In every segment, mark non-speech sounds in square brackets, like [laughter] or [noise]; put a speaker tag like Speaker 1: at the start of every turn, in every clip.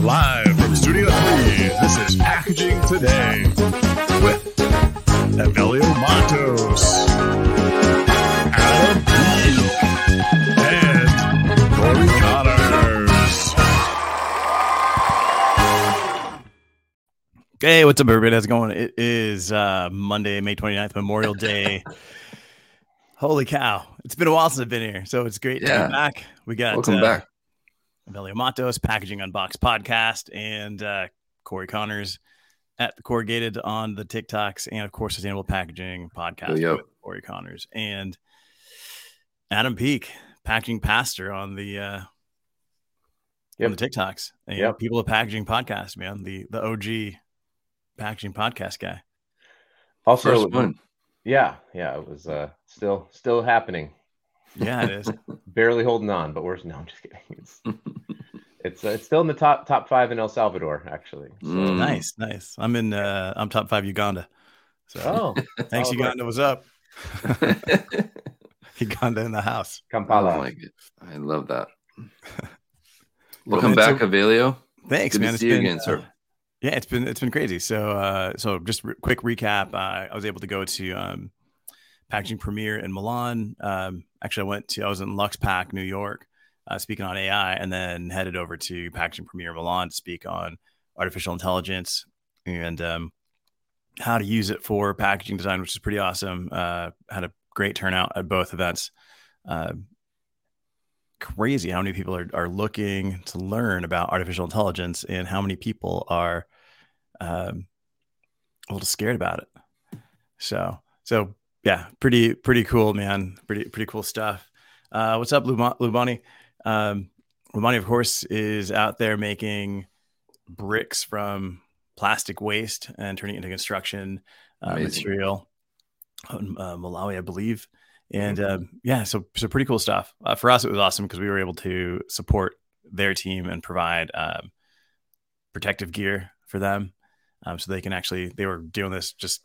Speaker 1: Live from Studio 3, this is Packaging Today with Evelio Mattos, Adam Peek, and Cory Conners.
Speaker 2: Hey, what's up, everybody? How's it going? It is uh, Monday, May 29th, Memorial Day. [laughs] Holy cow. It's been a while since I've been here. So it's great to
Speaker 3: Yeah.
Speaker 2: be back. We got
Speaker 3: Welcome
Speaker 2: uh,
Speaker 3: back.
Speaker 2: Amelia Mattos, Packaging Unboxd podcast, and uh, Cory Conners at the Corrugated on the TikToks, and of course, Sustainable Packaging podcast
Speaker 3: Yo, yo.
Speaker 2: with Cory Conners and Adam Peek, Packaging Pastor on the uh, on the TikToks. And
Speaker 4: Yep.
Speaker 2: People of Packaging podcast, man, the the OG packaging podcast guy.
Speaker 4: Also,
Speaker 3: First one.
Speaker 4: yeah, yeah, it was uh, still still happening.
Speaker 2: Yeah, it is. [laughs]
Speaker 4: Barely holding on, but we're no, I'm just kidding. [laughs] It's it's, uh, it's still in the top top five in El Salvador, actually. So,
Speaker 3: Mm.
Speaker 2: nice, nice. I'm in. uh I'm top five Uganda. So
Speaker 4: Oh, [laughs]
Speaker 2: thanks,
Speaker 4: oh,
Speaker 2: Uganda. What's up? [laughs] Uganda in the house.
Speaker 3: I
Speaker 4: Kampala.
Speaker 3: like it. I love that. [laughs] Welcome back,
Speaker 2: so-
Speaker 3: Evelio.
Speaker 2: Thanks,
Speaker 3: Good to
Speaker 2: man.
Speaker 3: see you again, sir.
Speaker 2: uh, yeah, it's been it's been crazy. So uh so just re- quick recap. Uh, I was able to go to um packaging premiere in Milan. Um actually I went to I was in Luxe Pack, New York, uh, speaking on AI, and then headed over to packaging premiere Milan to speak on artificial intelligence and um how to use it for packaging design, which is pretty awesome. Uh had a great turnout at both events. Uh, crazy how many people are, are looking to learn about artificial intelligence and how many people are um, a little scared about it. So, so yeah, pretty, pretty cool, man. Pretty, pretty cool stuff. Uh, what's up, Luba- Lumbani? Um, Lumbani, of course, is out there making bricks from plastic waste and turning it into construction uh, material in uh, Malawi, I believe. And um, yeah, so so pretty cool stuff. Uh, for us, it was awesome because we were able to support their team and provide um, protective gear for them, um, so they can actually. They were doing this just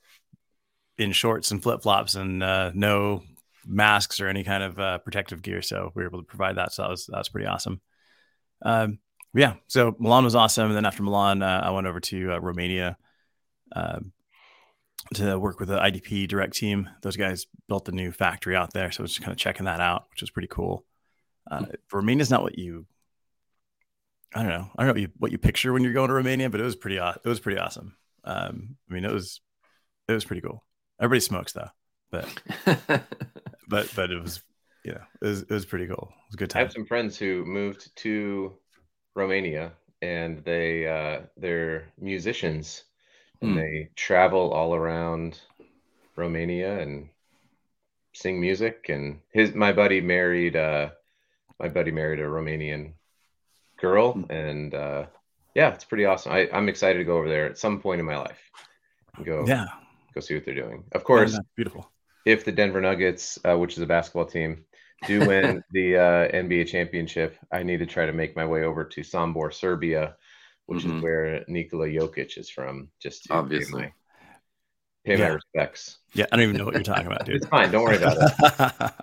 Speaker 2: in shorts and flip flops and uh, no masks or any kind of uh, protective gear. So we were able to provide that. So that was that was pretty awesome. Um, yeah, so Milan was awesome, and then after Milan, uh, I went over to uh, Romania. Um, to work with the IDP direct team. Those guys built the new factory out there. So I was just kind of checking that out, which was pretty cool. Uh, Romania is not what you, I don't know. I don't know what you, what you picture when you're going to Romania, but it was pretty, it was pretty awesome. Um, I mean, it was, it was pretty cool. Everybody smokes though, but, [laughs] but, but it was, you know, it was, it was pretty cool. It was a good time.
Speaker 4: I have some friends who moved to Romania, and they uh, they're musicians, and
Speaker 3: Hmm.
Speaker 4: they travel all around Romania and sing music. And his my buddy married uh, my buddy married a Romanian girl,
Speaker 3: Hmm.
Speaker 4: and uh, yeah, it's pretty awesome. I, I'm excited to go over there at some point in my life. And go
Speaker 2: Yeah.
Speaker 4: go see what they're doing. Of course,
Speaker 2: Yeah, beautiful.
Speaker 4: If the Denver Nuggets, uh, which is a basketball team, do [laughs] win the uh, NBA championship, I need to try to make my way over to Sombor, Serbia, which
Speaker 3: Mhm.
Speaker 4: is where Nikola Jokic is from. Just to
Speaker 3: Obviously.
Speaker 4: pay my, pay my respects.
Speaker 2: Yeah. I don't even know what you're talking about, dude.
Speaker 4: It's fine. Don't worry about it.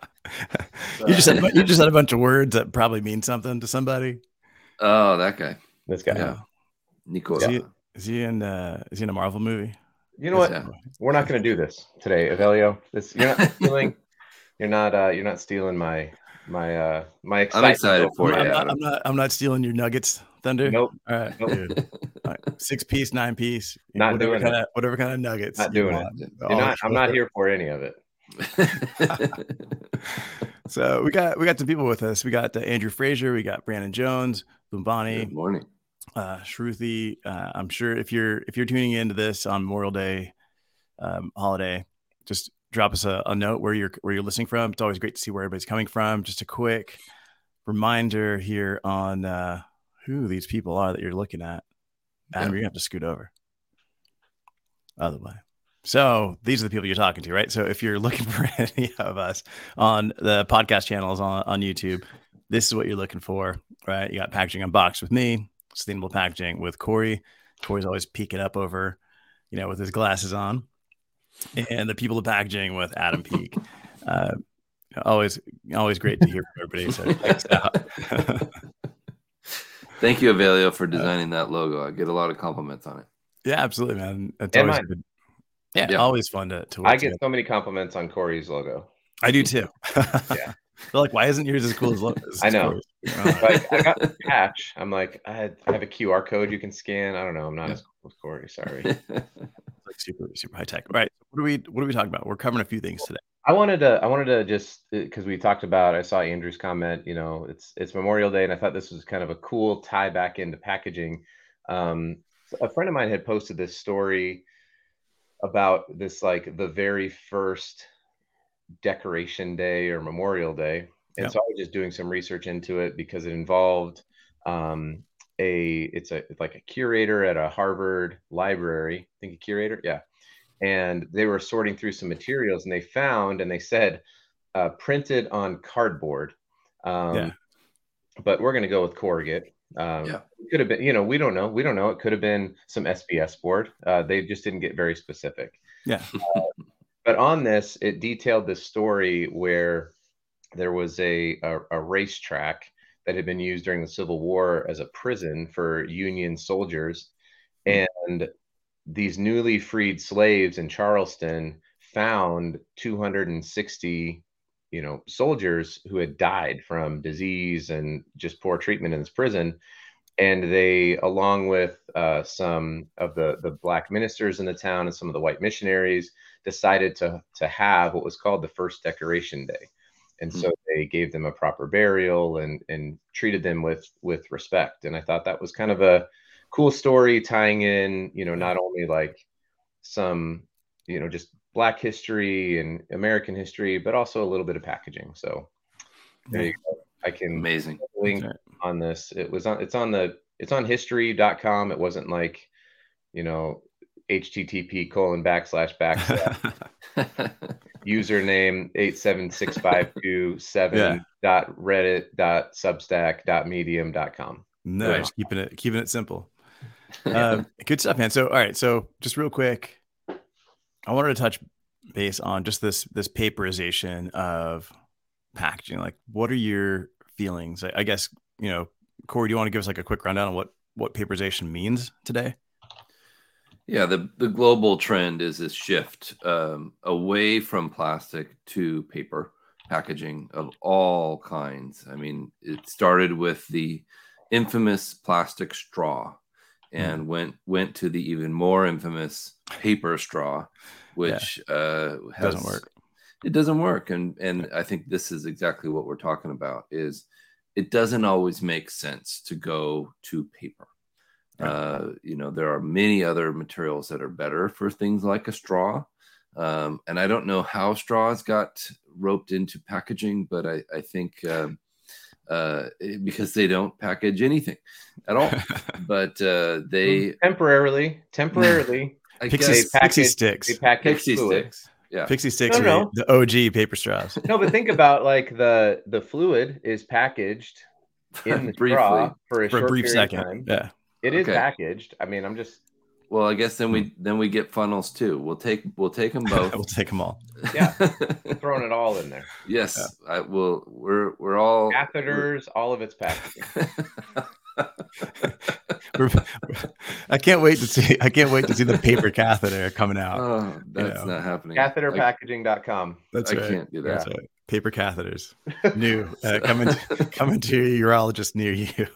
Speaker 4: [laughs]
Speaker 2: you just said, a you just said a bunch of words that probably mean something to somebody.
Speaker 3: oh, that guy.
Speaker 4: This guy.
Speaker 3: Yeah. Nico.
Speaker 2: Is he, is he in uh is he in a Marvel movie?
Speaker 4: You know what?
Speaker 3: Yeah.
Speaker 4: We're not going to do this today, Evelio. This you're not [laughs] stealing. you're not. Uh, you're not stealing my my uh my.
Speaker 3: I'm excited
Speaker 4: over-
Speaker 3: for
Speaker 2: I'm,
Speaker 3: you.
Speaker 2: not,
Speaker 3: Adam.
Speaker 2: I'm not I'm not stealing your nuggets, Thunder.
Speaker 4: Nope.
Speaker 2: All right,
Speaker 4: Nope.
Speaker 2: dude. All right. Six piece, nine piece.
Speaker 4: Not
Speaker 2: whatever
Speaker 4: doing
Speaker 2: kind of whatever kind of nuggets.
Speaker 4: Not
Speaker 2: you
Speaker 4: doing
Speaker 2: want.
Speaker 4: You're
Speaker 2: I'll
Speaker 4: not, I'm not here for any of it. [laughs]
Speaker 2: So we got we got some people with us. We got uh, Andrew Frazier. We got Brandon Jones, Lumbani,
Speaker 3: Good morning.
Speaker 2: Uh, Shruthi. Uh, I'm sure if you're if you're tuning into this on Memorial Day um, holiday, just drop us a, a note where you're where you're listening from. It's always great to see where everybody's coming from. Just a quick reminder here on uh, who these people are that you're looking at. Adam,
Speaker 3: Yeah.
Speaker 2: you're gonna have to scoot over. Other way. So these are the people you're talking to, right? So if you're looking [laughs] for any of us on the podcast channels on, on YouTube, this is what you're looking for, right? You got packaging unboxd with me, sustainable packaging with Cory. Cory's always peeking up over, you know, with his glasses on, and the people of packaging with Adam Peek. [laughs] Uh, always, always great to hear from everybody. So check. [laughs]
Speaker 3: Thank you, Evelio, for designing that logo. I get a lot of compliments on it.
Speaker 2: Yeah, absolutely, man. It's
Speaker 4: And
Speaker 2: always
Speaker 4: mine.
Speaker 2: good. Yeah,
Speaker 3: Yeah.
Speaker 2: always fun to, to work
Speaker 4: I get
Speaker 2: together.
Speaker 4: so many compliments on Cory's logo.
Speaker 2: I do too.
Speaker 4: Yeah. [laughs]
Speaker 2: They're like, why isn't yours as cool as, lo- [laughs]
Speaker 4: I know.
Speaker 2: Cory's? Uh,
Speaker 4: Like I got the patch. I'm like, I, had, I have a QR code you can scan. I don't know. I'm not
Speaker 3: Yeah.
Speaker 4: as cool as Cory. Sorry. [laughs]
Speaker 2: like super super high tech. All right, what are we what are we talking about? We're covering a few things today.
Speaker 4: I wanted to I wanted to just because we talked about I saw Andrew's comment, you know, it's it's Memorial Day and I thought this was kind of a cool tie back into packaging. Um, a friend of mine had posted this story about this like the very first decoration day or Memorial Day. And
Speaker 2: Yeah.
Speaker 4: so I was just doing some research into it because it involved um, a it's a it's like a curator at a Harvard library. I think a curator, yeah. And they were sorting through some materials and they found and they said uh, printed on cardboard. Um,
Speaker 2: Yeah.
Speaker 4: But we're going to go with corrugate. Um,
Speaker 3: Yeah.
Speaker 4: It could have been, you know, we don't know. We don't know. It could have been some SBS board. Uh, they just didn't get very specific.
Speaker 2: Yeah.
Speaker 4: But on this, it detailed this story where there was a, a, a racetrack that had been used during the Civil War as a prison for Union soldiers. And these newly freed slaves in Charleston found 260 you know soldiers who had died from disease and just poor treatment in this prison and they along with uh, some of the the black ministers in the town and some of the white missionaries decided to to have what was called the first decoration day. And so they gave them a proper burial and and treated them with with respect. And i thought that was kind of a cool story tying in you know not only like some you know just black history and american history but also a little bit of packaging. So there you go. I can
Speaker 3: Amazing.
Speaker 4: link on this it was on it's on the it's on history.com it wasn't like you know http colon backslash backslash [laughs] username 87652
Speaker 2: Yeah.
Speaker 4: dot reddit dot substack dot medium dot com
Speaker 2: No,
Speaker 3: Right.
Speaker 2: just keeping it keeping it simple. [laughs] Um, good stuff, man. So, all right. So, just real quick, I wanted to touch base on just this this paperization of packaging. Like, what are your feelings? I, I guess you know, Cory. Do you want to give us like a quick rundown on what what paperization means today?
Speaker 3: Yeah, the, the global trend is this shift um, away from plastic to paper packaging of all kinds. I mean, it started with the infamous plastic straw and went went to the even more infamous paper straw, [laughs] which uh, has,
Speaker 2: Doesn't work.
Speaker 3: It doesn't work, and and I think this is exactly what we're talking about. Is it doesn't always make sense to go to paper. Uh, you know, there are many other materials that are better for things like a straw. Um, and I don't know how straws got roped into packaging, but I, I think um, uh, because they don't package anything at all. [laughs] but uh, they,
Speaker 4: temporarily [laughs] temporarily
Speaker 3: I
Speaker 2: Pixie,
Speaker 3: guess,
Speaker 4: package-
Speaker 2: pixie sticks.
Speaker 4: they package
Speaker 3: pixie
Speaker 4: fluid.
Speaker 3: sticks. Yeah.
Speaker 2: Pixie sticks
Speaker 4: No,
Speaker 2: are
Speaker 4: no.
Speaker 2: the OG paper straws.
Speaker 4: no but think about like the the fluid is packaged in the [laughs]
Speaker 3: Briefly.
Speaker 4: straw for a
Speaker 2: For a
Speaker 4: short
Speaker 2: brief
Speaker 4: period of
Speaker 2: second.
Speaker 4: time.
Speaker 2: Yeah.
Speaker 4: It is
Speaker 3: Okay.
Speaker 4: packaged. I mean, I'm just
Speaker 3: Well, I guess then we then we get funnels too. We'll take we'll take them [laughs] both.
Speaker 2: we'll take them all.
Speaker 4: Yeah. [laughs] throwing it all in there.
Speaker 3: yes, I will. We're we're all
Speaker 4: Catheters, all of its packaging.
Speaker 2: We're- I can't wait to see. I can't wait to see the paper catheter coming out.
Speaker 3: oh, that's
Speaker 2: know.
Speaker 3: not happening.
Speaker 4: Catheterpackaging.com.
Speaker 2: That's
Speaker 3: I
Speaker 2: right.
Speaker 3: can't do
Speaker 2: That's
Speaker 3: that.
Speaker 2: right. Paper catheters, [laughs] new uh, coming coming to a urologist near you.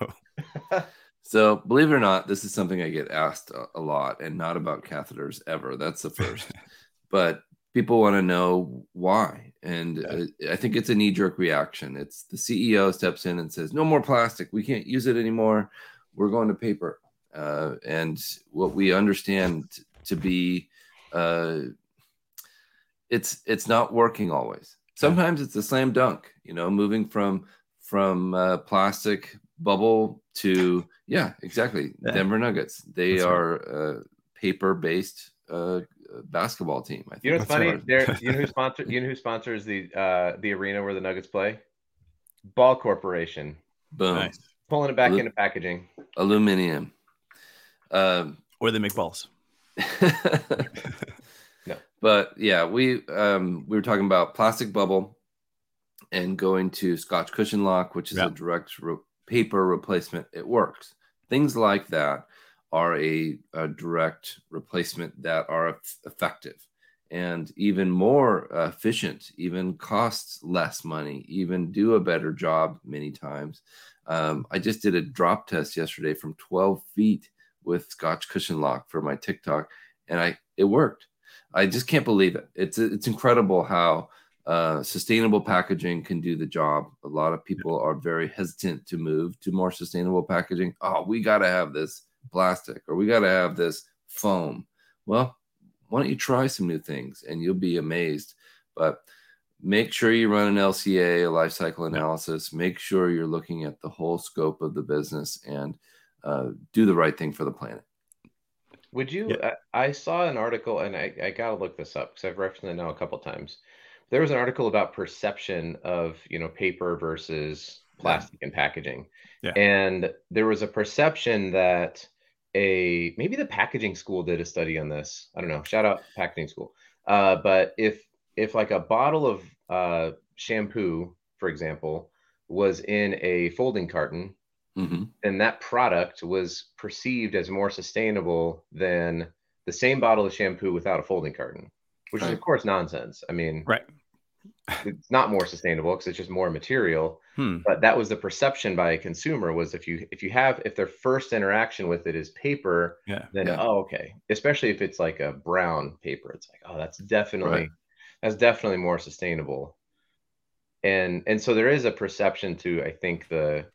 Speaker 2: [laughs]
Speaker 3: So, believe it or not, this is something I get asked a, a lot, and not about catheters ever. That's the first. [laughs] but people want to know why, and uh, I think it's a knee-jerk reaction. It's the CEO steps in and says, "No more plastic. We can't use it anymore. We're going to paper." Uh, and what we understand to be, uh, it's it's not working always. Sometimes it's a slam dunk. You know, moving from from uh, plastic bubble to yeah, exactly.
Speaker 2: Yeah.
Speaker 3: Denver Nuggets. They
Speaker 2: That's right.
Speaker 3: are a paper-based uh, basketball team. I think.
Speaker 4: You know what's
Speaker 2: That's
Speaker 4: funny?
Speaker 2: right.
Speaker 4: There, [laughs] you know who sponsor? You know who sponsors the uh, the arena where the Nuggets play? Ball Corporation,
Speaker 3: Boom.
Speaker 2: Nice.
Speaker 4: pulling it back
Speaker 3: Lu-
Speaker 4: into packaging.
Speaker 3: Aluminum. Um,
Speaker 2: Or they make balls. [laughs] [laughs]
Speaker 4: No.
Speaker 3: But yeah, we um we were talking about plastic bubble and going to Scotch cushion lock, which is
Speaker 2: Yeah.
Speaker 3: a direct re- paper replacement, it works. Things like that are a, a direct replacement that are effective and even more efficient, even costs less money, even do a better job many times. Um, I just did a drop test yesterday from 12 feet with Scotch cushion lock for my TikTok, and I it worked. I just can't believe it. It's it's incredible how uh, sustainable packaging can do the job. A lot of people are very hesitant to move to more sustainable packaging. Oh, we got to have this plastic or we got to have this foam. Well, why don't you try some new things and you'll be amazed. But make sure you run an LCA, a life cycle analysis. Make sure you're looking at the whole scope of the business and uh, do the right thing for the planet.
Speaker 4: Would you? Yeah. I, I, saw an article, and I, I got to look this up because I've referenced it now a couple times. There was an article about perception of you know paper versus plastic yeah. and packaging, yeah. and there was a perception that a maybe the packaging school did a study on this. I don't know. Shout out packaging school. Uh, but if if like a bottle of uh, shampoo, for example, was in a folding carton, mm-hmm. then that product was perceived as more sustainable than the same bottle of shampoo without a folding carton, which right. is of course nonsense. I mean,
Speaker 2: right
Speaker 4: it's not more sustainable because it's just more material. Hmm. But that was the perception by a consumer was if you if you have if their first interaction with it is paper,
Speaker 2: yeah,
Speaker 4: then
Speaker 2: yeah.
Speaker 4: oh okay. Especially if it's like a brown paper, it's like oh that's definitely right. that's definitely more sustainable. And and so there is a perception to I think the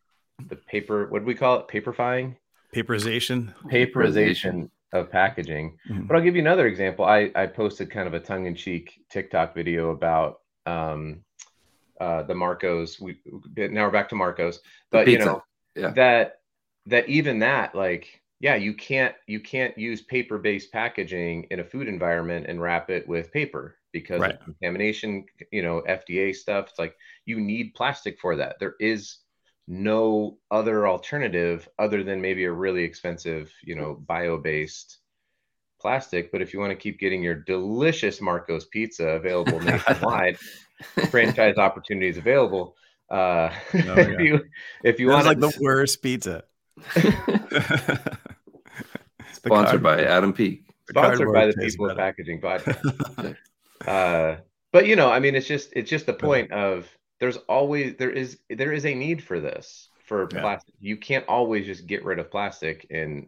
Speaker 4: the paper what do we call it paperifying
Speaker 2: paperization
Speaker 4: paperization of packaging. Mm-hmm. But I'll give you another example. I, I posted kind of a tongue in cheek TikTok video about um, uh, the Marcos. We now we're back to Marcos, but you know yeah. that that even that like yeah you can't you can't use paper based packaging in a food environment and wrap it with paper because right. of contamination you know fda stuff it's like you need plastic for that there is no other alternative other than maybe a really expensive you know bio based plastic, but if you want to keep getting your delicious Marco's pizza available [laughs] nationwide, franchise opportunities available. Uh, oh, [laughs] yeah. if you if you want
Speaker 2: like the worst pizza. [laughs]
Speaker 3: Sponsored by Adam Peek.
Speaker 4: Sponsored by the people of packaging podcast. uh, but you know, I mean, it's just it's just the point of there's always there is there is a need for this for yeah. plastic. You can't always just get rid of plastic and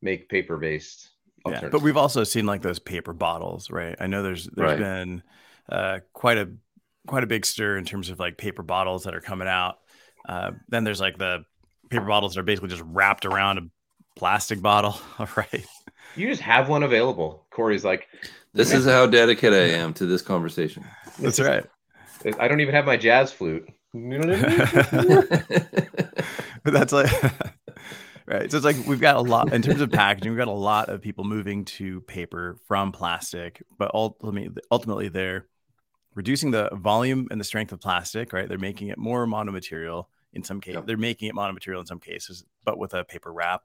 Speaker 4: make paper based
Speaker 2: yeah, but we've also seen like those paper bottles, right? I know there's there's right. been uh, quite a quite a big stir in terms of like paper bottles that are coming out. Uh, then there's like the paper bottles that are basically just wrapped around a plastic bottle. All [laughs] right.
Speaker 4: You just have one available. Cory's like,
Speaker 3: this is how dedicated I am to this conversation.
Speaker 2: That's right.
Speaker 4: I don't even have my jazz flute. You know what I
Speaker 2: mean? but [laughs] that's like [laughs] right. So it's like we've got a lot in terms of packaging. We've got a lot of people moving to paper from plastic, but ultimately, ultimately they're reducing the volume and the strength of plastic. Right, they're making it more monomaterial in some cases. Yep. They're making it monomaterial in some cases, but with a paper wrap.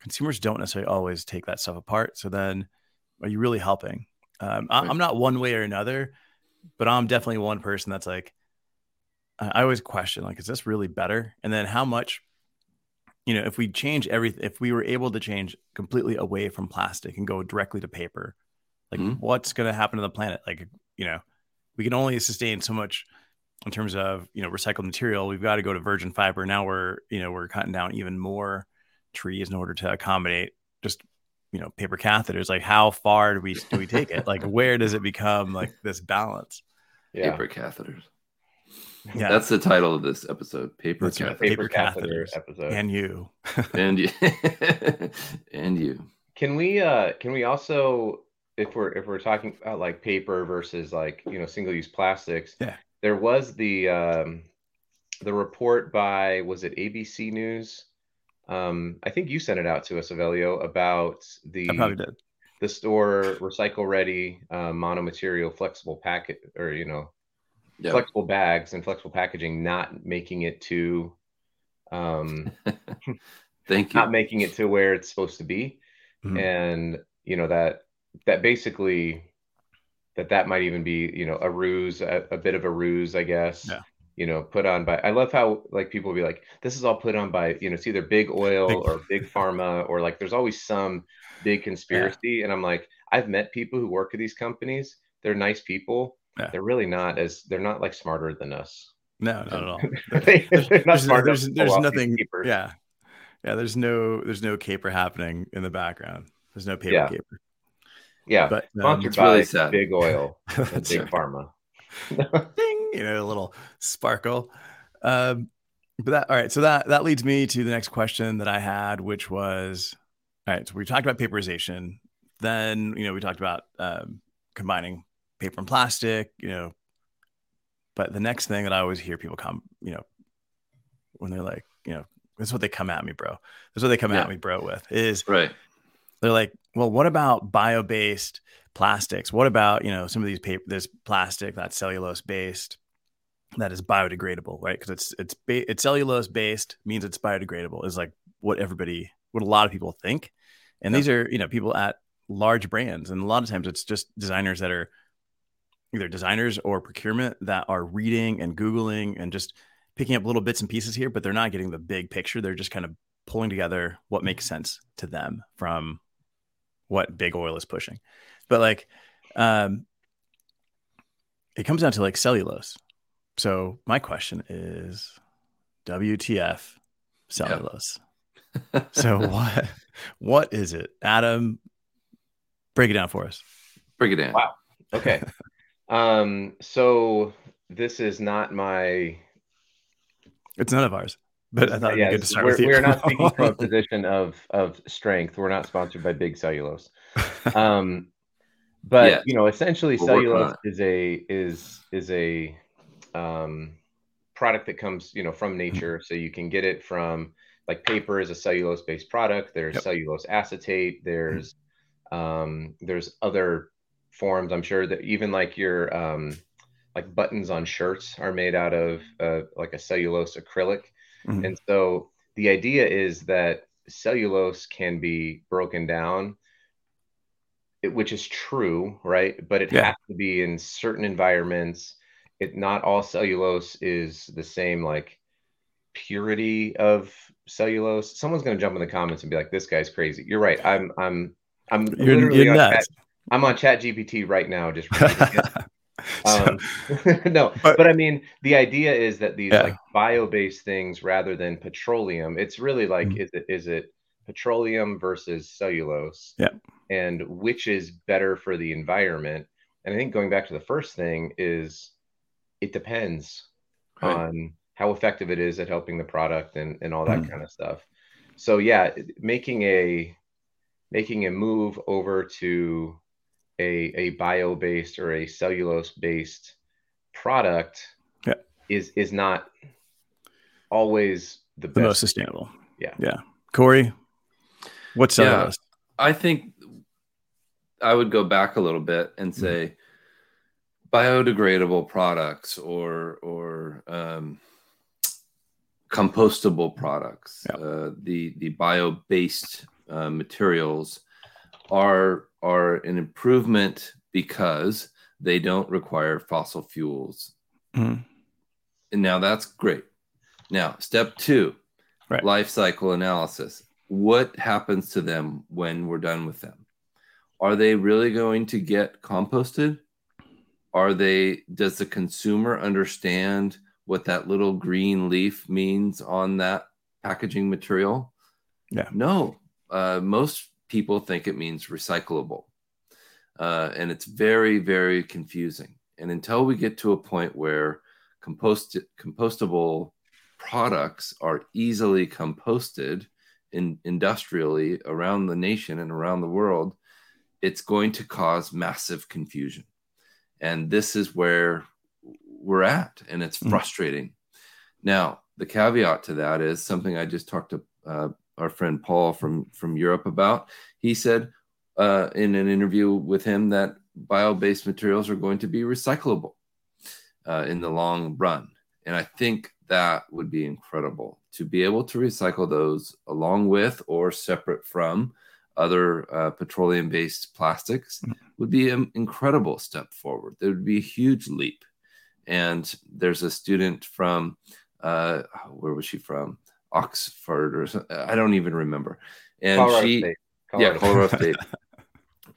Speaker 2: Consumers don't necessarily always take that stuff apart. So then, are you really helping? Um, I, I'm not one way or another, but I'm definitely one person that's like, I always question like, is this really better? And then how much you know, if we change everything, if we were able to change completely away from plastic and go directly to paper, like mm-hmm. what's going to happen to the planet? Like, you know, we can only sustain so much in terms of, you know, recycled material. We've got to go to virgin fiber. Now we're, you know, we're cutting down even more trees in order to accommodate just, you know, paper catheters. Like how far do we, do we take it? Like where does it become like [laughs] this balance?
Speaker 3: Yeah. Paper catheters. Yeah, that's the title of this episode. Paper,
Speaker 2: that's catheter. paper, catheters episode, and you, [laughs]
Speaker 3: and you, [laughs] and you.
Speaker 4: Can we? uh Can we also, if we're if we're talking about like paper versus like you know single use plastics?
Speaker 2: Yeah.
Speaker 4: There was the um the report by was it ABC News? Um, I think you sent it out to us, Evelio, about the
Speaker 2: I probably did.
Speaker 4: the store recycle ready uh, monomaterial flexible packet or you know yep. flexible bags and flexible packaging not making it to um [laughs]
Speaker 3: thank you
Speaker 4: not making it to where it's supposed to be mm-hmm. and you know that that basically that that might even be you know a ruse a, a bit of a ruse i guess
Speaker 2: yeah
Speaker 4: you know, put on by. I love how like people will be like, this is all put on by, you know, it's either big oil
Speaker 2: Big-
Speaker 4: or big [laughs] pharma or like there's always some big conspiracy. And I'm like, I've met people who work at these companies. They're nice people.
Speaker 2: Yeah.
Speaker 4: They're really not as they're not like smarter than us.
Speaker 2: No, not at all. [laughs]
Speaker 4: They- [laughs] they're not
Speaker 2: There's, there's, there's
Speaker 4: pull off these
Speaker 2: nothing.
Speaker 4: capers.
Speaker 2: Yeah, yeah. There's no there's no caper happening in the background. There's no paper
Speaker 4: Yeah.
Speaker 2: caper.
Speaker 4: Yeah.
Speaker 2: But um,
Speaker 4: Sponsored
Speaker 3: it's
Speaker 4: by
Speaker 3: really sad.
Speaker 4: big oil and big
Speaker 2: right.
Speaker 4: pharma.
Speaker 2: ding, you know, a little sparkle. Um, but that all right. So that that leads me to the next question that I had, which was, all right. So we talked about paperization. Then you know we talked about um, combining paper and plastic. You know, but the next thing that I always hear people come, you know, when they're like, you know, this is what they come at me, bro. This is what they come
Speaker 3: Yeah.
Speaker 2: at me, bro, with is
Speaker 3: Right.
Speaker 2: they're like, well, what about bio-based plastics? What about you know some of these paper, this plastic that's cellulose based, that is biodegradable, right? Because it's it's ba- it's cellulose based means it's biodegradable is like what everybody, what a lot of people think, and
Speaker 3: Yeah.
Speaker 2: these are you know people at large brands, and a lot of times it's just designers that are either designers or procurement that are reading and googling and just picking up little bits and pieces here, but they're not getting the big picture. They're just kind of pulling together what makes sense to them from what big oil is pushing. But like um it comes down to like cellulose. So my question is WTF cellulose. so [laughs] what what is it? Adam break it down for us.
Speaker 3: Break it down.
Speaker 4: Wow. Okay. [laughs] um, so this is not my
Speaker 2: It's none of ours. But I thought it'd be
Speaker 4: yeah,
Speaker 2: good to start
Speaker 4: we're,
Speaker 2: with you.
Speaker 4: we're not [laughs] speaking from a position of of strength. We're not sponsored by Big Cellulose. Um, but
Speaker 3: Yeah.
Speaker 4: you know, essentially,
Speaker 3: We're working on
Speaker 4: cellulose is a is is a um, product that comes you know from nature. So you can get it from like paper is a cellulose based product. There's
Speaker 2: Yep.
Speaker 4: cellulose acetate. There's um, there's other forms. I'm sure that even like your um, like buttons on shirts are made out of uh, like a cellulose acrylic.
Speaker 2: Mhm.
Speaker 4: And so the idea is that cellulose can be broken down, it- which is true, right? But it
Speaker 2: Yeah.
Speaker 4: has to be in certain environments. It not all cellulose is the same like purity of cellulose. Someone's going to jump in the comments and be like, "This guy's crazy." You're right. I'm I'm I'm
Speaker 2: You're,
Speaker 4: literally
Speaker 2: you're
Speaker 4: on
Speaker 2: nuts.
Speaker 4: Chat, I'm on Chat GPT right now, just [laughs] Um, [laughs] no,
Speaker 2: But-
Speaker 4: but, I mean, the idea is that these
Speaker 2: Yeah.
Speaker 4: like bio-based things, rather than petroleum, it's really like,
Speaker 2: Mhm.
Speaker 4: is it is it petroleum versus cellulose?
Speaker 2: Yeah.
Speaker 4: And which is better for the environment? And I think going back to the first thing is, it depends
Speaker 3: Right.
Speaker 4: on how effective it is at helping the product and and all that
Speaker 2: Mhm.
Speaker 4: kind of stuff. So yeah, making a making a move over to a a bio-based or a cellulose-based product
Speaker 2: Yeah.
Speaker 4: is is not always the
Speaker 2: the
Speaker 4: best.
Speaker 2: most sustainable.
Speaker 4: Yeah.
Speaker 2: Yeah. Cory, what's
Speaker 3: Yeah. I think I would go back a little bit and
Speaker 2: Mm-hmm.
Speaker 3: say biodegradable products or or um, compostable products.
Speaker 2: Yeah.
Speaker 3: Uh, the the bio based uh, materials are are an improvement because they don't require fossil fuels.
Speaker 2: Mhm.
Speaker 3: And now that's great. Now, step two,
Speaker 2: Right.
Speaker 3: life cycle analysis. What happens to them when we're done with them? Are they really going to get composted? Are they, does the consumer understand what that little green leaf means on that packaging material?
Speaker 2: Yeah.
Speaker 3: No. Uh, most people think it means recyclable. Uh, and it's very, very confusing. And until we get to a point where compost compostable products are easily composted in industrially around the nation and around the world, it's going to cause massive confusion. And this is where we're at, and it's
Speaker 2: Mm.
Speaker 3: frustrating. Now, the caveat to that is something I just talked to uh, our friend Paul from from Europe about. He said uh, in an interview with him that bio-based materials are going to be recyclable uh, in the long run, and I think that would be incredible to be able to recycle those along with or separate from other uh, petroleum-based plastics would be an incredible step forward. There would be a huge leap, and there's a student from uh, where was she from? Oxford or something. I don't even remember. And
Speaker 4: Colorado
Speaker 3: she,
Speaker 4: State.
Speaker 3: yeah, Colorado State.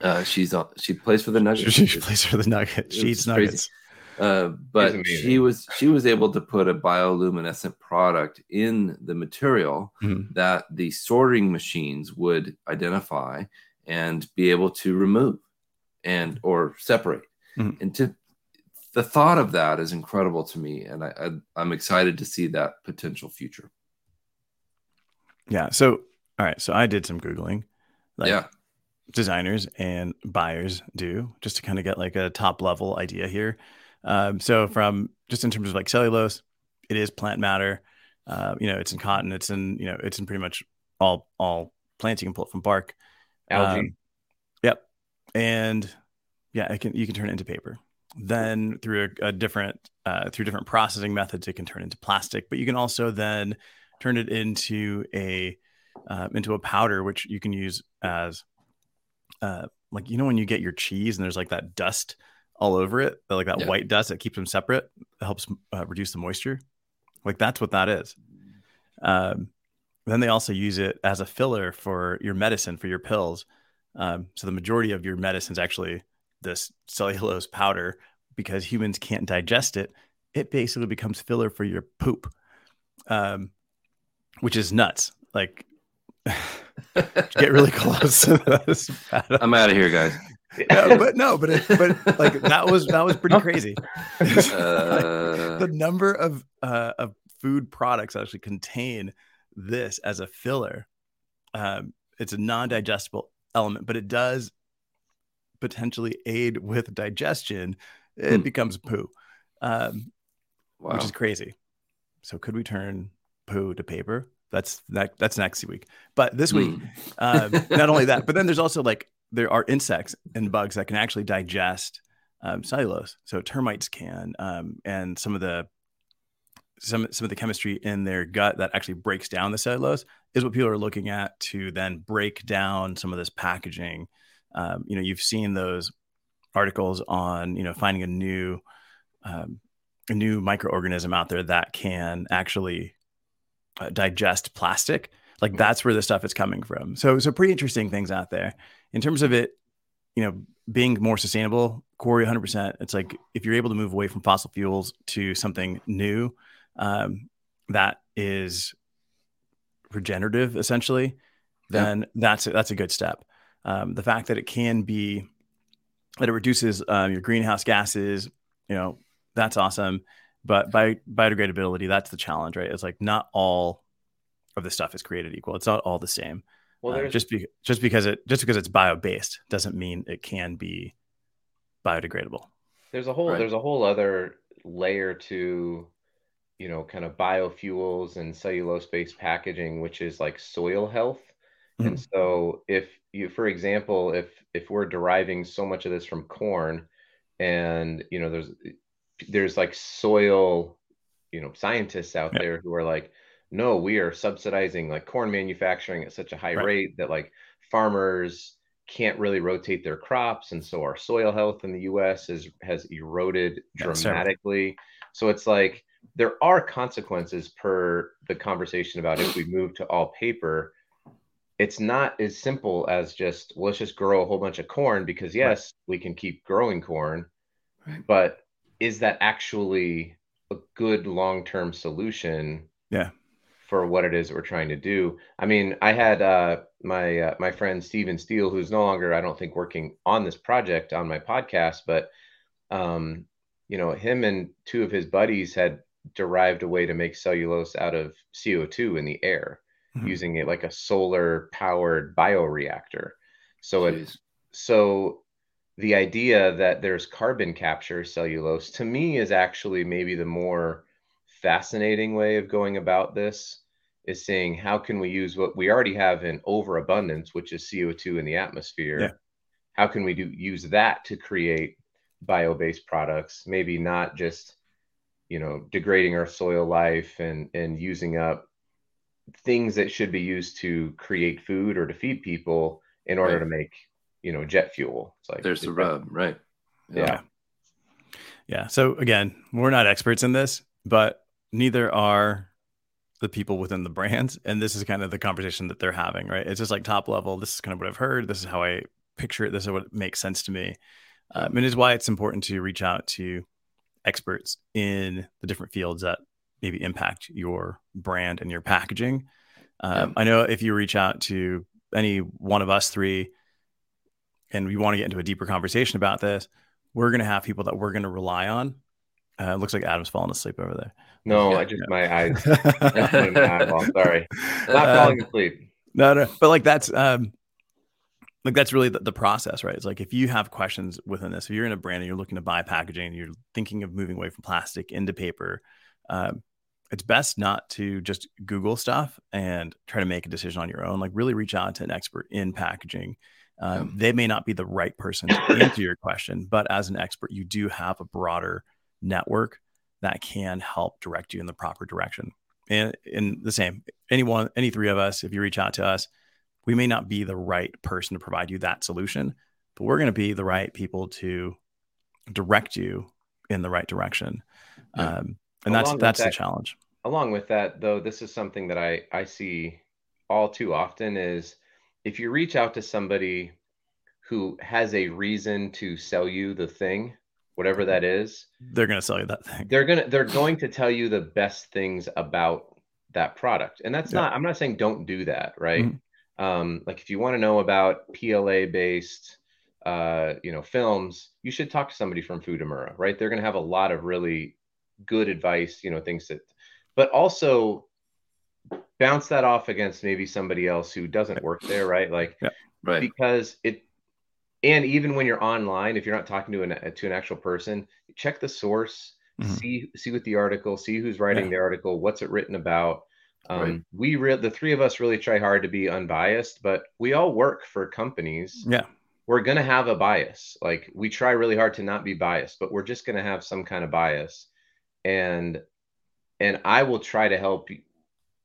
Speaker 3: Uh, she's on. She plays for the Nuggets.
Speaker 2: She plays for the Nuggets. She
Speaker 3: It's
Speaker 2: eats
Speaker 3: crazy. Uh, but she was she was able to put a bioluminescent product in the material
Speaker 2: Mhm.
Speaker 3: that the sorting machines would identify and be able to remove and or separate.
Speaker 2: Mhm.
Speaker 3: And to the thought of that is incredible to me, and I, I I'm excited to see that potential future.
Speaker 2: Yeah. So, all right. So I did some Googling. Like
Speaker 3: yeah,
Speaker 2: designers and buyers do just to kind of get like a top level idea here. Um, so from just in terms of like cellulose, it is plant matter. Uh, you know, it's in cotton. It's in you know, it's in pretty much all all plants. You can pull it from bark.
Speaker 4: Algae.
Speaker 2: Um, yep. And yeah, it can you can turn it into paper. Then through a, a different uh, through different processing methods, it can turn into plastic. But you can also then turn it into a uh, into a powder, which you can use as uh, like you know when you get your cheese and there's like that dust all over it, like that
Speaker 3: Yeah.
Speaker 2: white dust that keeps them separate, helps uh, reduce the moisture. Like that's what that is. Um, then they also use it as a filler for your medicine for your pills. Um, so the majority of your medicine is actually this cellulose powder because humans can't digest it. It basically becomes filler for your poop, um, which is nuts. Like, [laughs] get really [laughs] close. to this,
Speaker 3: I'm out of here, guys.
Speaker 2: No, [laughs] but no, but it, but like that was that was pretty crazy.
Speaker 3: Uh, [laughs]
Speaker 2: the number of uh, of food products actually contain this as a filler. Um, it's a non-digestible element, but it does potentially aid with digestion. It
Speaker 3: Hmm.
Speaker 2: becomes poo, um,
Speaker 3: wow.
Speaker 2: which is crazy. So could we turn poo to paper? That's that, that's next week. But this week,
Speaker 3: Hmm.
Speaker 2: um, not only that, but then there's also like there are insects and bugs that can actually digest um, cellulose. So termites can, um, and some of the some some of the chemistry in their gut that actually breaks down the cellulose is what people are looking at to then break down some of this packaging. Um, you know, you've seen those articles on you know finding a new um, a new microorganism out there that can actually uh, digest plastic like that's where the stuff is coming from so so pretty interesting things out there in terms of it you know being more sustainable cory 100% it's like if you're able to move away from fossil fuels to something new um, that is regenerative essentially then that's a, that's a good step. Um, the fact that it can be that it reduces um, your greenhouse gases you know that's awesome. But by biodegradability that's the challenge right? It's like not all of the stuff is created equal. It's not all the same
Speaker 4: well,
Speaker 2: Uh,
Speaker 4: there's
Speaker 2: just be- just because it just because it's bio based doesn't mean it can be biodegradable
Speaker 4: there's a whole
Speaker 3: Right.
Speaker 4: there's a whole other layer to you know kind of biofuels and cellulose based packaging which is like soil health and so if you for example if if we're deriving so much of this from corn and you know there's there's like soil you know scientists out
Speaker 2: Yeah.
Speaker 4: there who are like no we are subsidizing like corn manufacturing at such a high
Speaker 2: Right.
Speaker 4: rate that like farmers can't really rotate their crops and so our soil health in the US is has eroded
Speaker 2: Yeah, it's terrible.
Speaker 4: dramatically so it's like there are consequences per the conversation about if we [clears throat] move to all paper it's not as simple as just well, let's just grow a whole bunch of corn because yes we can keep growing corn
Speaker 3: Right.
Speaker 4: but is that actually a good long-term solution
Speaker 2: Yeah.
Speaker 4: For what it is that we're trying to do i mean i had uh, my uh, my friend steven steele who's no longer i don't think working on this project on my podcast but um, you know him and two of his buddies had derived a way to make cellulose out of co2 in the air
Speaker 2: Mhm.
Speaker 4: using it like a solar powered bioreactor so it
Speaker 3: Jeez.
Speaker 4: so the idea that there's carbon capture cellulose to me is actually maybe the more fascinating way of going about this is saying how can we use what we already have in overabundance which is co2 in the atmosphere
Speaker 2: Yeah.
Speaker 4: how can we do use that to create bio-based products maybe not just you know degrading our soil life and and using up things that should be used to create food or to feed people in order
Speaker 3: Right.
Speaker 4: to make you know jet fuel it's like
Speaker 3: There's the rub, right?
Speaker 4: yeah
Speaker 2: Yeah. So again, we're not experts in this, but neither are the people within the brands. [laughs] And this is kind of the conversation that they're having, right? It's just like top level. This is kind of what I've heard. This is how I picture it. This is what makes sense to me. Um, and is why it's important to reach out to experts in the different fields that maybe impact your brand and your packaging. Um, I know if you reach out to any one of us three and we want to get into a deeper conversation about this, we're going to have people that we're going to rely on. Uh, looks like Adam's falling asleep over there.
Speaker 4: No,
Speaker 3: Yeah. [laughs]
Speaker 4: I just my eyes. [laughs] Sorry, not falling asleep.
Speaker 2: No, no, but like that's um, like that's really the, the process, right? It's like if you have questions within this, if you're in a brand and you're looking to buy packaging, and you're thinking of moving away from plastic into paper. Um, it's best not to just Google stuff and try to make a decision on your own. Like really reach out to an expert in packaging. Um, They may not be the right person to answer your question, but as an expert, you do have a broader network that can help direct you in the proper direction. And in the same, anyone, any three of us, if you reach out to us, we may not be the right person to provide you that solution, but we're going to be the right people to direct you in the right direction.
Speaker 3: Yeah.
Speaker 2: Um, and that's
Speaker 4: Along with
Speaker 2: that's the challenge.
Speaker 4: along with that though this is something that i i see all too often is if you reach out to somebody who has a reason to sell you the thing whatever that is
Speaker 2: They're going to sell you that thing.
Speaker 4: they're gonna they're going to tell you the best things about that product and that's
Speaker 2: Yeah.
Speaker 4: not i'm not saying don't do that right
Speaker 2: Mhm.
Speaker 4: um like if you want to know about pla based uh you know films you should talk to somebody from Futamura right they're going to have a lot of really good advice you know things that but also bounce that off against maybe somebody else who doesn't work there right like
Speaker 3: Right.
Speaker 4: because it and even when you're online if you're not talking to an to an actual person check the source
Speaker 2: Mhm.
Speaker 4: see see what the article see who's writing
Speaker 2: Yeah.
Speaker 4: the article what's it written about um,
Speaker 3: Right.
Speaker 4: we re- the three of us really try hard to be unbiased but we all work for companies
Speaker 2: Yeah.
Speaker 4: we're going to have a bias like we try really hard to not be biased but we're just going to have some kind of bias and and i will try to help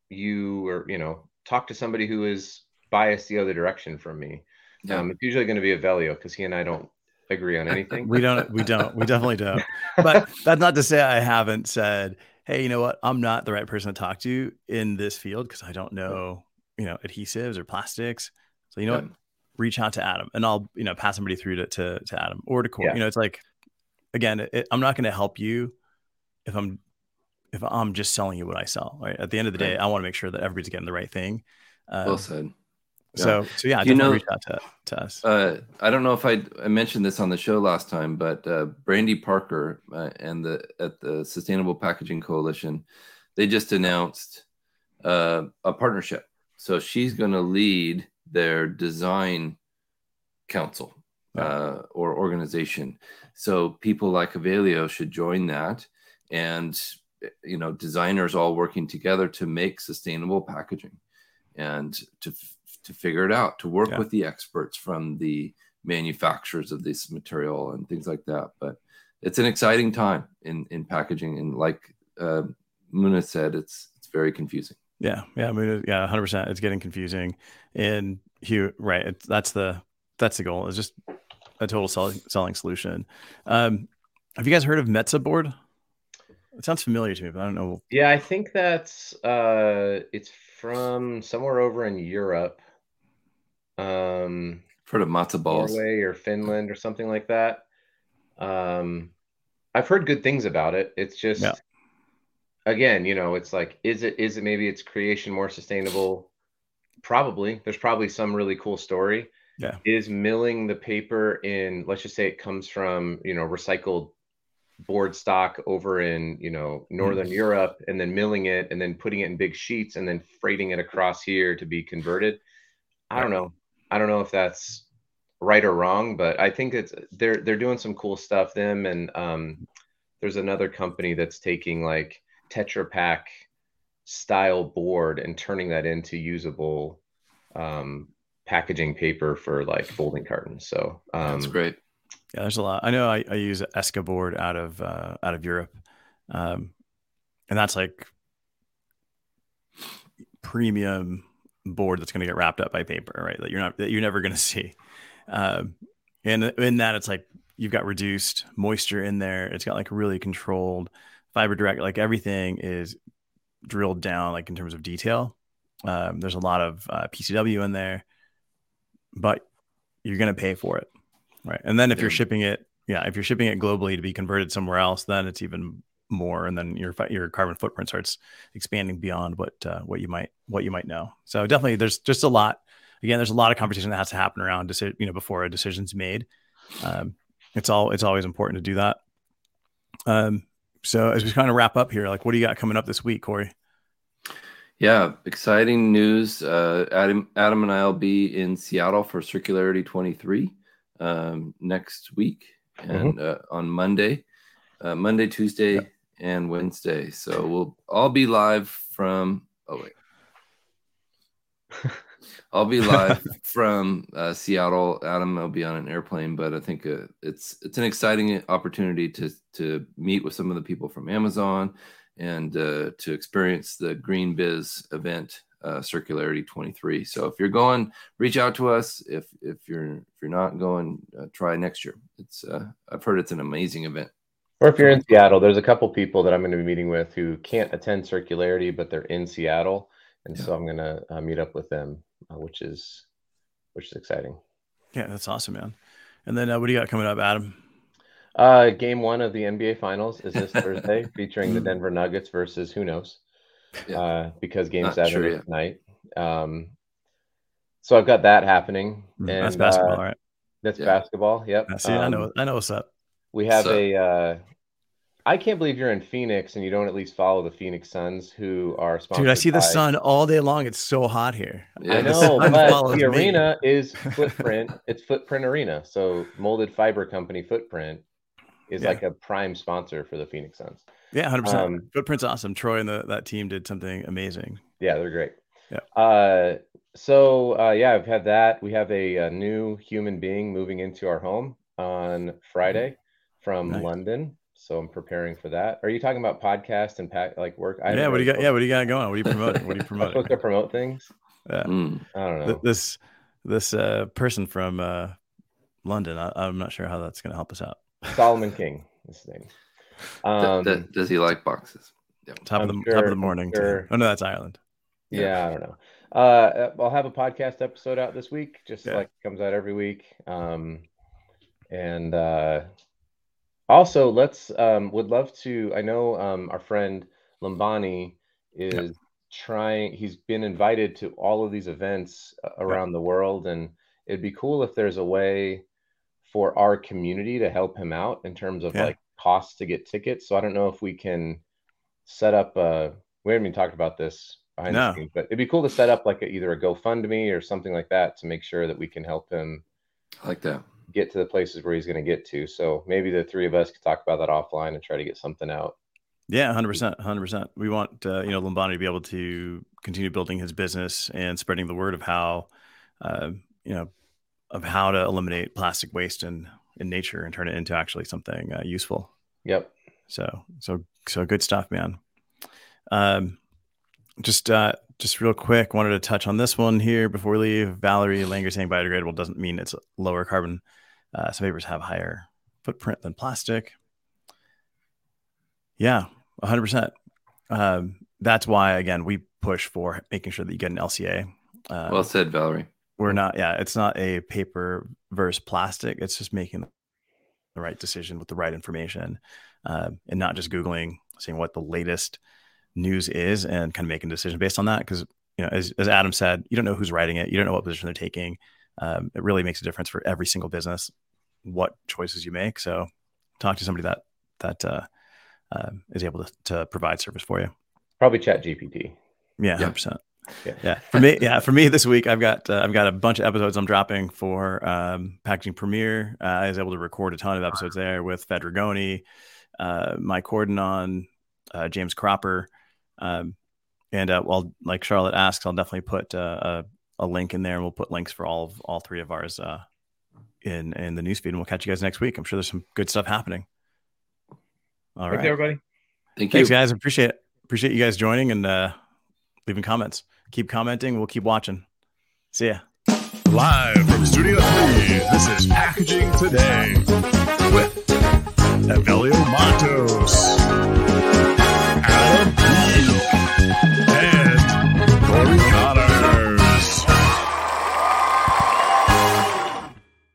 Speaker 4: you or you know talk to somebody who is biased the other direction from me
Speaker 3: Yeah.
Speaker 4: um, it's usually going to be a Evelio because he and I don't agree on anything.
Speaker 2: We don't, we don't, we definitely don't. But that's not to say I haven't said, hey, you know what? I'm not the right person to talk to in this field because I don't know, you know, adhesives or plastics. So you know
Speaker 3: Yeah.
Speaker 2: what? Reach out to Adam, and I'll you know pass somebody through to to, to Adam or to Cory.
Speaker 4: Yeah.
Speaker 2: You know, it's like again, it, I'm not going to help you if I'm if I'm just selling you what I sell. Right? At the end of the day, I want to make sure that everybody's getting the right thing. Um,
Speaker 3: well said.
Speaker 2: So so yeah,
Speaker 3: you know-
Speaker 2: reach out to to us.
Speaker 3: Uh, I don't know if I, I mentioned this on the show last time, but uh, Brandy Parker uh, and the at the Sustainable Packaging Coalition, they just announced uh, a partnership. So she's going to lead their design council uh, or organization. So people like Evelio should join that, and you know, designers all working together to make sustainable packaging and to to figure it out, to work
Speaker 2: Yeah.
Speaker 3: with the experts from the manufacturers of this material and things like that. But it's an exciting time in in packaging, and like uh, Muna said, it's it's very confusing.
Speaker 2: Yeah, yeah, I mean, yeah, hundred percent. It's getting confusing, and Hugh, right? It's, that's the that's the goal. It's just a total selling selling solution. Um, have you guys heard of Metsä board? It sounds familiar to me, but I don't know.
Speaker 4: Yeah, I think that's uh it's from somewhere over in Europe. Um
Speaker 3: For the matzo balls,
Speaker 4: Norway or Finland or something like that. Um I've heard good things about it. It's just
Speaker 2: Yeah.
Speaker 4: again, you know, it's like is it is it maybe its creation more sustainable? Probably. There's probably some really cool story.
Speaker 2: Yeah.
Speaker 4: Is milling the paper in let's just say it comes from, you know, recycled board stock over in you know northern europe and then milling it and then putting it in big sheets and then freighting it across here to be converted i don't know i don't know if that's right or wrong but i think it's they're they're doing some cool stuff them and um there's another company that's taking like tetra pak style board and turning that into usable um packaging paper for like folding cartons so um
Speaker 3: that's great.
Speaker 2: Yeah, there's a lot. I know I, I use Eska board out of uh, out of Europe, um, and that's like premium board that's going to get wrapped up by paper, right? That you're not that you're never going to see. Um, and in that, it's like you've got reduced moisture in there. It's got like really controlled fiber direct. Like everything is drilled down, like in terms of detail. Um, there's a lot of uh, PCW in there, but you're going to pay for it, right? And then if
Speaker 3: Yeah.
Speaker 2: you're shipping it, yeah, if you're shipping it globally to be converted somewhere else, then it's even more, and then your your carbon footprint starts expanding beyond what uh, what you might what you might know. So definitely, there's just a lot. Again, there's a lot of conversation that has to happen around deci- you know before a decision's made. Um, it's all it's always important to do that. Um, so as we kind of wrap up here, like what do you got coming up this week, Cory?
Speaker 3: Yeah, exciting news. Uh, Adam, Adam and I will be in Seattle for Circularity 23 um, next week and uh, on Monday, uh, Monday, Tuesday, and Wednesday. So we'll all be live from. Oh wait, [laughs] I'll be live from uh, Seattle. Adam will be on an airplane, but I think uh, it's it's an exciting opportunity to to meet with some of the people from Amazon and uh, to experience the Green Biz event, uh, Circularity 23. So if you're going, reach out to us. If if you're if you're not going, uh, try next year. It's uh, I've heard it's an amazing event.
Speaker 4: Or if you're in Seattle, there's a couple people that I'm going to be meeting with who can't attend Circularity, but they're in Seattle, and so I'm going to uh, meet up with them, uh, which is which is exciting.
Speaker 2: Yeah, that's awesome, man. And then uh, what do you got coming up, Adam?
Speaker 4: Uh, game one of the NBA Finals is this [laughs] Thursday, featuring the Denver Nuggets versus who knows,
Speaker 3: Yeah.
Speaker 4: uh, because Game
Speaker 3: Not
Speaker 4: Seven
Speaker 3: sure
Speaker 4: is tonight. Um, so I've got that happening, and
Speaker 2: Mm, that's basketball,
Speaker 4: uh,
Speaker 2: all right?
Speaker 4: that's
Speaker 3: Yeah.
Speaker 4: basketball. Yep.
Speaker 2: Yeah, see, I know,
Speaker 4: Um,
Speaker 2: I know what's up.
Speaker 4: We have
Speaker 3: So-
Speaker 4: a. Uh, I can't believe you're in Phoenix and you don't at least follow the Phoenix Suns, who are sponsored.
Speaker 2: Dude, I see the
Speaker 4: by-
Speaker 2: sun all day long. It's so hot here.
Speaker 3: Yeah,
Speaker 4: I know,
Speaker 2: sun
Speaker 4: but
Speaker 2: follows
Speaker 4: the
Speaker 2: me.
Speaker 4: arena [laughs] is footprint. it's footprint arena. So molded fiber company footprint is
Speaker 2: Yeah.
Speaker 4: like a prime sponsor for the Phoenix Suns.
Speaker 2: Yeah, hundred percent.
Speaker 4: Um,
Speaker 2: Footprint's awesome. Troy and the, that team did something amazing.
Speaker 4: Yeah, they're great.
Speaker 2: Yeah.
Speaker 4: Uh, so uh, yeah, I've had that. We have a, a new human being moving into our home on Friday from
Speaker 2: Nice.
Speaker 4: London. So I'm preparing for that. Are you talking about podcast and pack like work? I
Speaker 2: yeah, what do you got? Yeah, what do you got going? What are you promoting? What are you [laughs] promoting?
Speaker 4: supposed to promote things.
Speaker 2: Yeah.
Speaker 3: Mm.
Speaker 4: I don't know.
Speaker 2: Th- This this uh, person from uh, London. I, I'm not sure how that's going to help us out.
Speaker 4: Solomon King is his name. [laughs] Um,
Speaker 3: th- does he like boxes?
Speaker 2: Top of
Speaker 4: I'm
Speaker 2: the top of the morning. too.
Speaker 4: sure.
Speaker 2: Oh no, that's Ireland.
Speaker 4: yeah, I don't know. Uh, I'll have a podcast episode out this week, just
Speaker 2: Yeah.
Speaker 4: like it comes out every week. Um, and uh, also, let's um, would love to. I know um, our friend Lumbani is trying. He's been invited to all of these events uh, around the world, and it'd be cool if there's a way for our community to help him out in terms of
Speaker 2: Yeah.
Speaker 4: like costs to get tickets. So I don't know if we can set up a. We haven't even talked about this behind
Speaker 2: No.
Speaker 4: the scenes, but it'd be cool to set up like a, either a GoFundMe or something like that to make sure that we can help him
Speaker 3: I like that.
Speaker 4: Get to the places where he's going to get to. So maybe the three of us could talk about that offline and try to get something out.
Speaker 2: Yeah, hundred percent, hundred percent. We want uh, you know Lumbani to be able to continue building his business and spreading the word of how, uh, you know, of how to eliminate plastic waste in in nature and turn it into actually something uh, useful.
Speaker 4: Yep.
Speaker 2: So so so good stuff, man. Um, just uh, just real quick, wanted to touch on this one here before we leave. Valerie Langer saying biodegradable doesn't mean it's lower carbon. Uh, some papers have higher footprint than plastic. Yeah, 100%. Um, that's why, again, we push for making sure that you get an LCA. Um,
Speaker 3: Well said, Valerie.
Speaker 2: we're not, yeah, it's not a paper versus plastic. It's just making the right decision with the right information um, and not just Googling, seeing what the latest news is and kind of making a decision based on that. Because, you know, as, as Adam said, you don't know who's writing it, you don't know what position they're taking. Um, it really makes a difference for every single business what choices you make. So talk to somebody that, that, uh, uh, is able to, to provide service for you.
Speaker 4: Probably Chat GPT.
Speaker 2: Yeah,
Speaker 3: Yeah.
Speaker 2: hundred percent.
Speaker 4: Yeah.
Speaker 2: Yeah, for me, yeah, for me this week, I've got uh, I've got a bunch of episodes I'm dropping for um, Packaging Premiere. Uh, I was able to record a ton of episodes there with Fedrigoni, uh, Mike Cordonon, uh, James Cropper, um, and uh, well, like Charlotte asks, I'll definitely put uh, a, a link in there, and we'll put links for all of all three of ours uh, in in the newsfeed, and we'll catch you guys next week. I'm sure there's some good stuff happening. All
Speaker 4: Thanks,
Speaker 2: right,
Speaker 4: everybody.
Speaker 3: Thank you.
Speaker 2: thanks guys. Appreciate it. Appreciate you guys joining and uh, leaving comments. Keep commenting. We'll keep watching. See ya.
Speaker 1: Live from Studio 3, this is Packaging Today with Evelio Mattos.